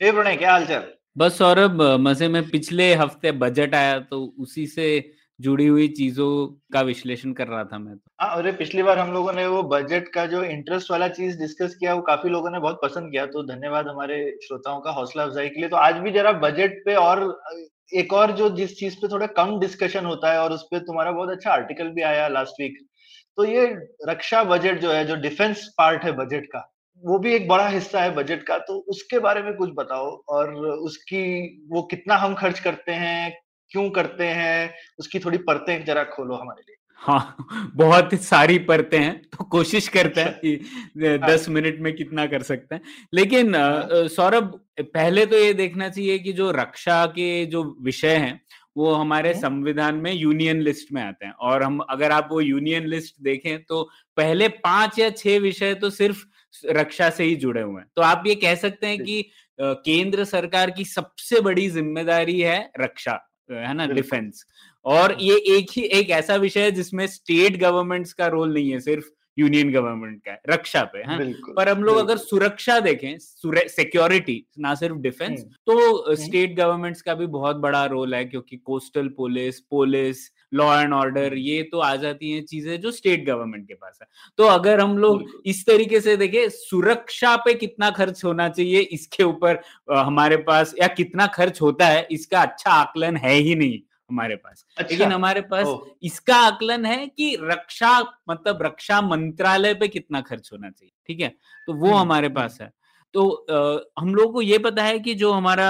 ए प्रणय क्या हाल चाल बस सौरभ मज़े में पिछले हफ़्ते बजट आया तो उसी से जुड़ी हुई चीज़ों का विश्लेषण कर रहा था मैं तो। हाँ अरे पिछली बार हम लोगों ने वो बजट का जो इंटरेस्ट वाला चीज़ डिस्कस किया वो काफ़ी लोगों ने बहुत पसंद किया तो धन्यवाद हमारे श्रोताओं का हौसला अफजाई के लिए। तो आज भी जरा बजट पे और एक और जो जिस चीज़ पे थोड़ा कम डिस्कशन होता है और उस पे तुम्हारा बहुत अच्छा आर्टिकल भी आया लास्ट वीक तो ये रक्षा बजट जो है जो डिफेंस पार्ट है बजट का वो भी एक बड़ा हिस्सा है बजट का तो उसके बारे में कुछ बताओ और उसकी वो कितना हम खर्च करते हैं क्यों करते हैं उसकी थोड़ी परतें जरा खोलो हमारे लिए हाँ बहुत सारी परतें हैं तो कोशिश करते हैं कि हाँ। दस मिनट में कितना कर सकते हैं लेकिन हाँ। सौरभ पहले तो ये देखना चाहिए कि जो रक्षा के जो विषय हैं वो हमारे हम्म। संविधान में यूनियन लिस्ट में आते हैं और हम अगर आप वो यूनियन लिस्ट देखें तो पहले पाँच या छह विषय तो सिर्फ़ रक्षा से ही जुड़े हुए हैं। तो आप ये कह सकते हैं कि केंद्र सरकार की सबसे बड़ी ज़िम्मेदारी है रक्षा है ना डिफेंस। और ये एक ही एक ऐसा विषय है जिसमें स्टेट गवर्नमेंट्स का रोल नहीं है सिर्फ़ यूनियन गवर्नमेंट का है रक्षा पे है पर हम लोग अगर सुरक्षा देखें सिक्योरिटी ना सिर्फ़ डिफेंस तो स्टेट गवर्नमेंट्स का भी बहुत बड़ा रोल है क्योंकि coastal police police law and order. ये तो आ जाती हैं चीज़ें जो स्टेट गवर्नमेंट के पास है। तो अगर हम लोग इस तरीके से देखें सुरक्षा पे कितना खर्च होना चाहिए इसके ऊपर हमारे पास या कितना खर्च होता है इसका अच्छा आकलन है ही नहीं हमारे पास। अच्छा। लेकिन हमारे पास इसका आकलन है कि रक्षा मतलब रक्षा मंत्रालय पे कितना खर्च होना चाहिए ठीक है? तो वो हम्म, हमारे। पास है। तो अ, हम लोगों को ये पता है कि जो हमारा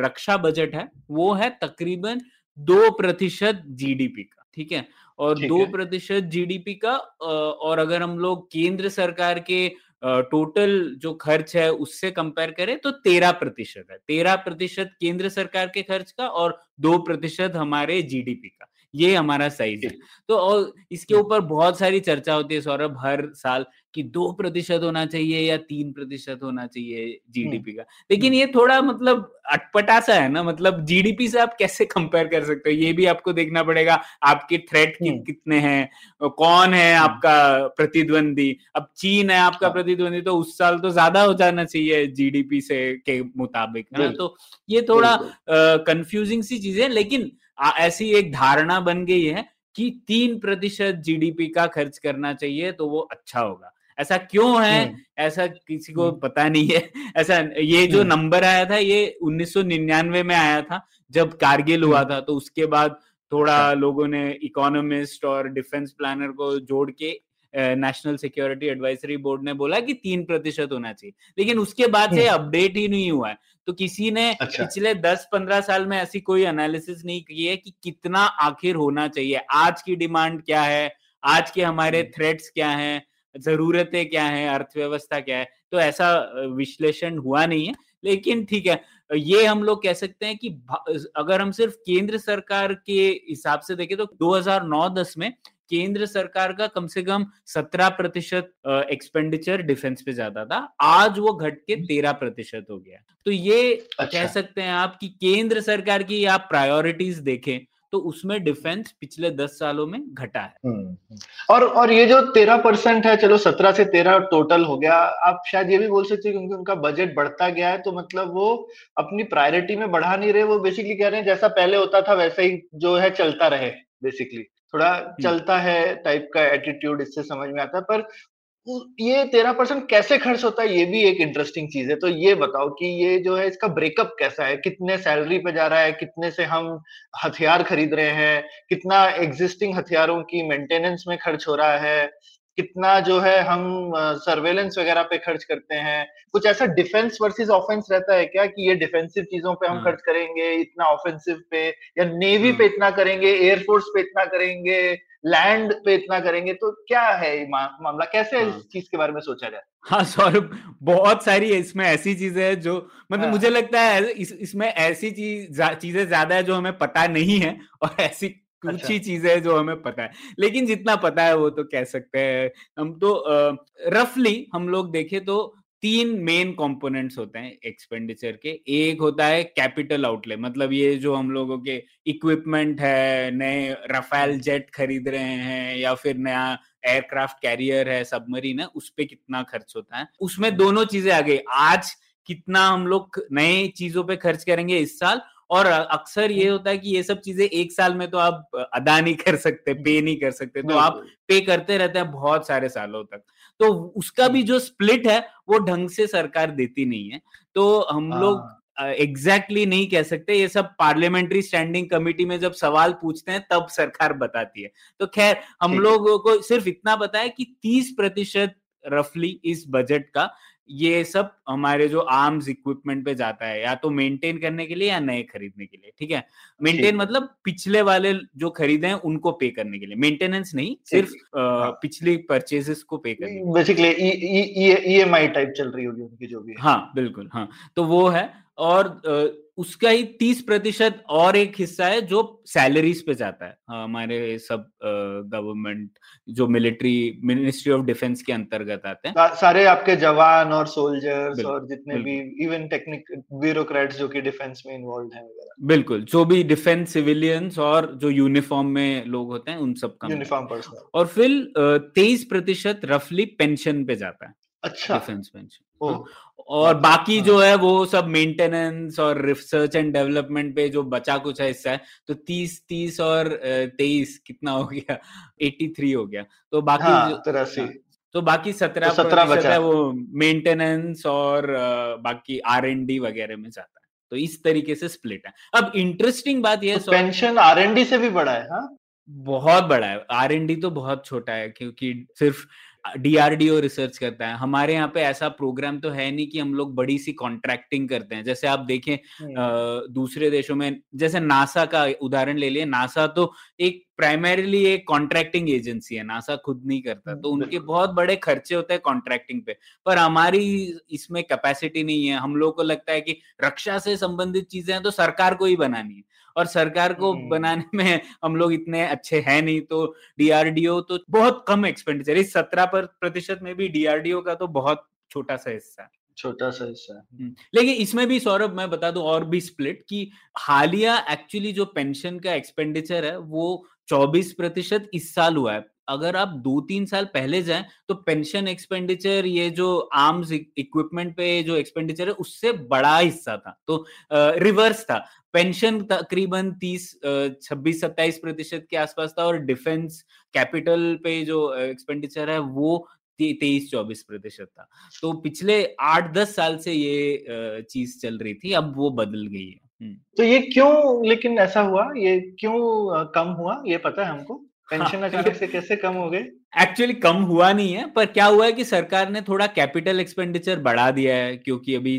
रक्षा बजट है वो है तकरीबन दो प्रतिशत जीडीपी का ठीक है? और दो प्रतिशत जीडीपी का और अगर हम लोग केंद्र सरकार के टोटल जो खर्च है उससे कंपेयर करें तो तेरह प्रतिशत है। तेरह प्रतिशत केंद्र सरकार के खर्च का और दो प्रतिशत हमारे जीडीपी का। ये हमारा साइज़ है। तो और इसके हम्म। ऊपर बहुत सारी चर्चा होती है सौरभ हर साल। कि दो प्रतिशत होना चाहिए या तीन प्रतिशत होना चाहिए जीडीपी का। लेकिन ये थोड़ा मतलब अटपटा सा है ना मतलब जीडीपी से आप कैसे कंपेयर कर सकते हो? ये भी आपको देखना पड़ेगा आपके थ्रेट कि, हम्म। कितने हैं कौन है हम्म। आपका प्रतिद्वंदी? अब चीन है आपका हाँ। प्रतिद्वंदी तो उस साल तो ज़्यादा हो जाना चाहिए जीडीपी से के मुताबिक है ना? तो ये थोड़ा कंफ्यूजिंग सी चीज़ें हैं, लेकिन आ, ऐसी एक धारणा बन गई है कि तीन प्रतिशत जीडीपी का खर्च करना चाहिए तो वो अच्छा होगा। ऐसा क्यों है हम्म, ऐसा किसी को हम्म। पता नहीं है ऐसा ये जो हम्म। नंबर आया था ये 1999 में आया था जब कारगिल हुआ। था तो उसके बाद थोड़ा अच्छा। लोगों ने इकोनॉमिस्ट और डिफेंस प्लानर को जोड़ के नेशनल सिक्योरिटी एडवाइजरी बोर्ड ने बोला कि तीन प्रतिशत होना चाहिए लेकिन उसके बाद से। अपडेट ही नहीं हुआ है तो किसी ने अच्छा। पिछले 10-15 साल में ऐसी कोई एनालिसिस नहीं की है कि कितना आखिर होना चाहिए आज की डिमांड क्या है आज के हमारे। थ्रेट्स क्या हैं जरूरतें क्या है अर्थव्यवस्था क्या है तो ऐसा विश्लेषण हुआ नहीं है। लेकिन ठीक है ये हम लोग कह सकते हैं कि अगर हम सिर्फ़ केंद्र सरकार के हिसाब से देखें तो 2009-10 में केंद्र सरकार का कम से कम 17 प्रतिशत एक्सपेंडिचर डिफेंस पे जाता था आज वो घट के 13 प्रतिशत हो गया। तो ये अच्छा। कह सकते हैं आप कि केंद्र सरकार की आप प्रायोरिटीज देखें तो उसमें डिफेंस पिछले 10 सालों में घटा है। हम्म, और और ये जो तेरह परसेंट है चलो सत्रह से तेरह टोटल हो गया आप शायद ये भी बोल सकते हो क्योंकि उनका बजट बढ़ता गया है तो मतलब वो अपनी प्रायोरिटी में बढ़ा नहीं रहे वो बेसिकली कह रहे हैं जैसा पहले होता था वैसा ही जो है चलता रहे बेसिकली थोड़ा चलता है टाइप का एटीट्यूड इससे समझ में आता है पर ये तेरह परसेंट कैसे खर्च होता है, ये भी एक इंटरेस्टिंग चीज़ है। तो ये बताओ कि ये जो है, इसका ब्रेकअप कैसा है? कितने सैलरी पे जा रहा है? कितने से हम हथियार खरीद रहे हैं? कितना एग्जिस्टिंग हथियारों की मेंटेनेंस में खर्च हो रहा है? कितना जो है हम सर्वेलेंस वगैरह पे खर्च करते हैं कुछ ऐसा डिफेंस वर्सेस ऑफेंस रहता है क्या कि ये डिफेंसिव चीज़ों पे हम हाँ। खर्च करेंगे इतना ऑफेंसिव पे या नेवी हाँ। पे इतना करेंगे एयरफोर्स पे इतना करेंगे लैंड पे इतना करेंगे तो क्या है ये मामला कैसे हाँ। इस चीज़ के बारे में सोचा जाए हाँ सौरभ बहुत सारी इसमें ऐसी चीज़ें हैं जो मतलब हाँ। मुझे लगता है इस इसमें ऐसी चीज़ चीज़ें ज़्यादा है जो हमें पता नहीं है और ऐसी कुछ अच्छा। ही चीज़ें जो हमें पता है। लेकिन जितना पता है वो तो कह सकते हैं। हम तो रफली हम लोग देखें तो तीन मेन कंपोनेंट्स होते हैं एक्सपेंडिचर के। एक होता है कैपिटल आउटले मतलब ये जो हम लोगों के इक्विपमेंट है नए रफेल जेट खरीद रहे हैं या फिर नया एयरक्राफ्ट कैरियर है सबमरीन है उस पर कितना खर्च होता है। उसमें दोनों चीज़ें आ गई। आज कितना हम लोग नए चीज़ों पे खर्च करेंगे इस साल और अक्सर ये होता है कि ये सब चीज़ें एक साल में तो आप अदा नहीं कर सकते पे नहीं कर सकते तो आप पे करते रहते हैं बहुत सारे सालों तक। तो उसका भी जो स्प्लिट है वो ढंग से सरकार देती नहीं है। तो हम लोग एग्जैक्टली exactly नहीं कह सकते ये सब पार्लियामेंट्री स्टैंडिंग कमेटी में जब सवाल पूछते हैं तब सरकार बताती है। तो खैर हम लोगों को सिर्फ़ इतना पता है कि तीस प्रतिशत रफली इस बजट का ये सब हमारे जो आर्म्स इक्विपमेंट पे जाता है या तो मेंटेन करने के लिए या नए खरीदने के लिए ठीक है? मेंटेन मतलब पिछले वाले जो खरीदे हैं उनको पे करने के लिए। मेंटेनेंस नहीं सिर्फ़ हाँ. पिछली परचेजेस को पे करने basically E M I type चल रही होगी उनकी जो भी हाँ बिल्कुल हाँ। तो वो है और उसका ही तीस प्रतिशत और एक हिस्सा है जो सैलरीज पे जाता है। हमारे सब गवर्नमेंट जो मिलिट्री मिनिस्ट्री ऑफ़ डिफेंस के अंतर्गत आते हैं। सारे आपके जवान और सोल्जर्स और जितने भी इवन टेक्निक ब्यूरोक्रेट्स जो कि डिफेंस में इन्वॉल्व हैं वगैरह। बिल्कुल जो भी डिफेंस सिविलियंस और जो यूनिफॉर्म में लोग होते हैं उन सब का यूनिफॉर्म और फिर तेईस प्रतिशत रफली पेंशन पे जाता है। अच्छा। डिफेंस पेंशन और बाकी जो है वो सब मेंटेनेंस और रिसर्च एंड डेवलपमेंट पे जो बचा कुछ है हिस्सा है तो तीस तीस और तेईस कितना हो गया? एट्टी थ्री हो गया। तो बाकी हाँ, तिरासी। तो बाकी सत्रह तो प्रतिशत है वो मेंटेनेंस और बाकी आर एन डी वगैरह में जाता है। तो इस तरीके से स्प्लिट है। अब इंटरेस्टिंग बात यह तो पेंशन आर एन डी से भी बड़ा है हाँ? बहुत बड़ा है। आर एन डी तो बहुत छोटा है क्योंकि सिर्फ़ डीआरडीओ रिसर्च करता है। हमारे यहाँ पे ऐसा प्रोग्राम तो है नहीं कि हम लोग बड़ी सी कॉन्ट्रैक्टिंग करते हैं। जैसे आप देखें दूसरे देशों में जैसे नासा का उदाहरण ले लिए नासा तो एक प्राइमरीली एक कॉन्ट्रैक्टिंग एजेंसी है। नासा खुद नहीं करता। तो उनके बहुत बड़े खर्चे होते हैं कॉन्ट्रैक्टिंग पे। पर हमारी इसमें कैपेसिटी नहीं है। हम लोग को लगता है कि रक्षा से संबंधित चीज़ें हैं तो सरकार को ही बनानी है। और सरकार को बनाने में हम लोग इतने अच्छे हैं नहीं तो डीआरडीओ तो बहुत कम एक्सपेंडिचर इस सत्रह प्रतिशत में भी डीआरडीओ का तो बहुत छोटा सा हिस्सा है। छोटा सा हिस्सा लेकिन इसमें भी सौरभ मैं बता दू और भी स्प्लिट कि हालिया एक्चुअली जो पेंशन का एक्सपेंडिचर है वो 24 प्रतिशत इस साल हुआ है। अगर आप दो तीन साल पहले जाएँ तो पेंशन एक्सपेंडिचर ये जो आर्म्स इक्विपमेंट पे जो एक्सपेंडिचर है, उससे बड़ा हिस्सा था। तो रिवर्स था। पेंशन तकरीबन तीस छब्बीस, सत्ताईस प्रतिशत के आसपास था और डिफेंस कैपिटल पे जो एक्सपेंडिचर है, वो तेईस, चौबीस प्रतिशत था। तो पिछले आठ, दस साल से ये चीज़ चल रही थी, अब वो बदल गई है। तो ये क्यों, लेकिन ऐसा हुआ? ये क्यों कम हुआ? ये पता है हमको? पेंशन अचानक से कैसे कम हो गए? एक्चुअली कम हुआ नहीं है पर क्या हुआ है कि सरकार ने थोड़ा कैपिटल एक्सपेंडिचर बढ़ा दिया है क्योंकि अभी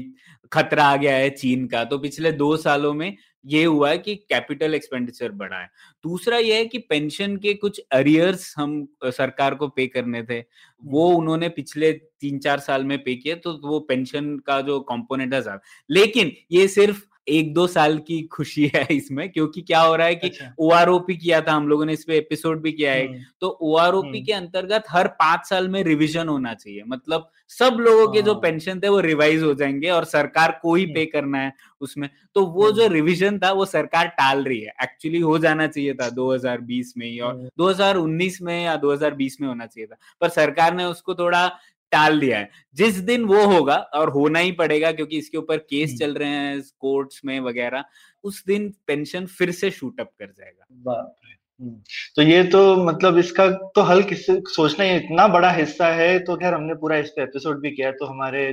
खतरा आ गया है चीन का। तो पिछले दो सालों में ये हुआ है कि कैपिटल एक्सपेंडिचर बढ़ा है। दूसरा यह है कि पेंशन के कुछ अरियर्स हम सरकार को पे करने थे। वो उन्होंने पिछले तीन चार साल में पे किए तो वो पेंशन का जो कंपोनेंट है लेकिन ये सिर्फ़ एक दो साल की खुशी है इसमें क्योंकि क्या हो रहा है कि अच्छा। ओ किया था हम लोगों ने इस पे एपिसोड भी किया है। तो ओआरओपी के अंतर्गत हर पाँच साल में रिवीजन होना चाहिए। मतलब सब लोगों के जो पेंशन थे वो रिवाइज हो जाएँगे और सरकार को ही पे करना है उसमें। तो वो जो रिविजन था वो सरकार टाल रही है। एक्चुअली हो जाना चाहिए था 2020 में ही और 2019 में या 2020 में होना चाहिए था। पर सरकार ने उसको थोड़ा टाल दिया है। जिस दिन वो होगा और होना ही पड़ेगा क्योंकि इसके ऊपर केस चल रहे हैं कोर्ट्स में वगैरह उस दिन पेंशन फिर से शूट अप कर जाएगा। तो ये तो मतलब इसका तो हल किससे सोचना ही इतना बड़ा हिस्सा है तो खैर हमने पूरा इस पे एपिसोड भी किया तो हमारे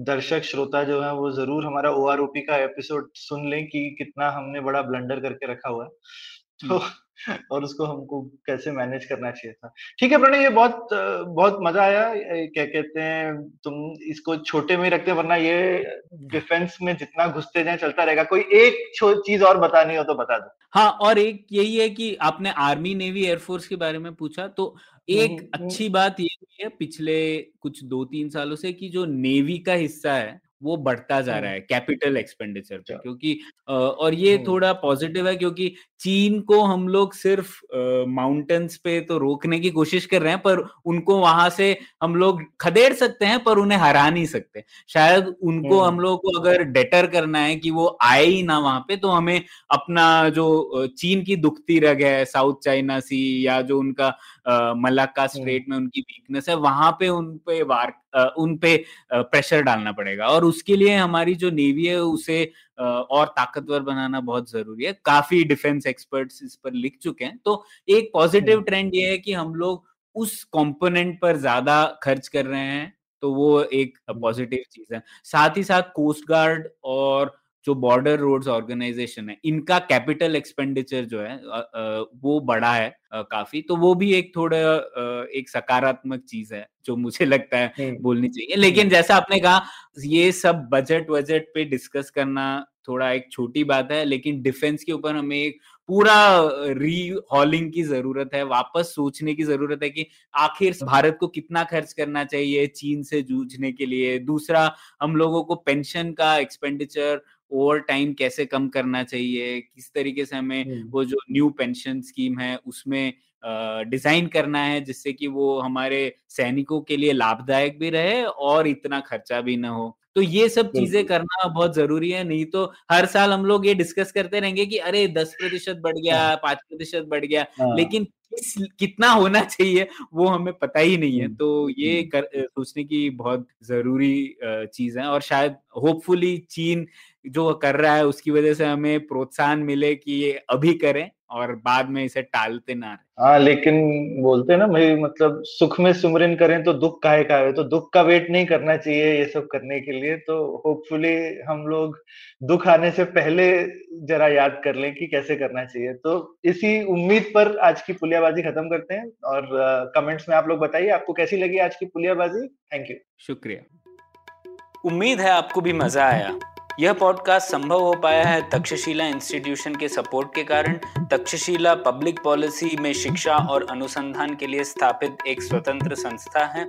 दर्शक श्रोता जो है वो ज़रूर हमारा ओ का एपिसोड सुन लें कि कितना हमने बड़ा ब्लंडर करके रखा हुआ है। तो और उसको हमको कैसे मैनेज करना चाहिए था। ठीक है प्रणय ये बहुत बहुत मज़ा आया। क्या कहते हैं तुम इसको छोटे में रखते वरना ये डिफेंस में जितना घुसते जाए चलता रहेगा। कोई एक चीज़ और बतानी हो तो बता दो। हाँ और एक यही है कि आपने आर्मी नेवी एयरफोर्स के बारे में पूछा तो एक हम्म, हम्म। अच्छी बात ये है पिछले कुछ दो तीन सालों से कि जो नेवी का हिस्सा है वो बढ़ता जा रहा है कैपिटल एक्सपेंडिचर पे। क्योंकि और ये थोड़ा पॉजिटिव है क्योंकि चीन को हम लोग सिर्फ़ माउंटेन्स पे तो रोकने की कोशिश कर रहे हैं पर उनको वहाँ से हम लोग खदेड़ सकते हैं पर उन्हें हरा नहीं सकते। शायद उनको हम लोग को अगर डेटर करना है कि वो आए ही ना वहाँ पे तो हमें अपना जो चीन की दुखती रग है साउथ चाइना सी या जो उनका मलाक्का स्ट्रेट में उनकी वीकनेस है वहाँ पे उन पे वार उन पे प्रेशर डालना पड़ेगा। और उसके लिए हमारी जो नेवी है उसे और ताकतवर बनाना बहुत ज़रूरी है। काफ़ी डिफेंस एक्सपर्ट्स इस पर लिख चुके हैं। तो एक पॉजिटिव ट्रेंड ये है कि हम लोग उस कंपोनेंट पर ज़्यादा खर्च कर रहे हैं तो वो एक पॉजिटिव चीज़ है। साथ ही साथ कोस्ट गार्ड और जो बॉर्डर रोड्स ऑर्गेनाइजेशन है इनका कैपिटल एक्सपेंडिचर जो है वो बड़ा है काफ़ी। तो वो भी एक थोड़ा एक सकारात्मक चीज़ है जो मुझे लगता है हम्म। बोलनी चाहिए। लेकिन हम्म। जैसा आपने कहा ये सब बजट वजट पे डिस्कस करना थोड़ा एक छोटी बात है लेकिन डिफेंस के ऊपर हमें एक पूरा री हॉलिंग की ज़रूरत है वापस सोचने की ज़रूरत है कि आखिर भारत को कितना खर्च करना चाहिए चीन से जूझने के लिए? दूसरा हम लोगों को पेंशन का एक्सपेंडिचर ओवर टाइम कैसे कम करना चाहिए? किस तरीके से हमें वो जो न्यू पेंशन स्कीम है उसमें डिज़ाइन करना है जिससे कि वो हमारे सैनिकों के लिए लाभदायक भी रहे और इतना खर्चा भी ना हो? तो ये सब चीज़ें करना बहुत ज़रूरी है नहीं तो हर साल हम लोग ये डिस्कस करते रहेंगे कि अरे दस प्रतिशत बढ़ गया हाँ। पाँच प्रतिशत बढ़ गया हाँ। लेकिन किस कितना होना चाहिए वो हमें पता ही नहीं है। तो ये कर, सोचने की बहुत ज़रूरी चीज़ है और शायद होपफुली चीन जो कर रहा है उसकी वजह से हमें प्रोत्साहन मिले कि ये अभी करें और बाद में इसे टालते ना हाँ लेकिन बोलते ना भाई मतलब सुख में सुमरन करें तो दुख काहे का है? तो दुख का वेट नहीं करना चाहिए ये सब करने के लिए तो होपफुली हम लोग दुख आने से पहले जरा याद कर लें कि कैसे करना चाहिए। तो इसी उम्मीद पर आज की पुलियाबाजी खत्म करते हैं और कमेंट्स में आप लोग बताइए, आपको कैसी लगी आज की पुलियाबाजी? थैंक यू शुक्रिया। उम्मीद है आपको भी मज़ा आया। यह पॉडकास्ट संभव हो पाया है तक्षशिला इंस्टीट्यूशन के सपोर्ट के कारण। तक्षशिला पब्लिक पॉलिसी में शिक्षा और अनुसंधान के लिए स्थापित एक स्वतंत्र संस्था है।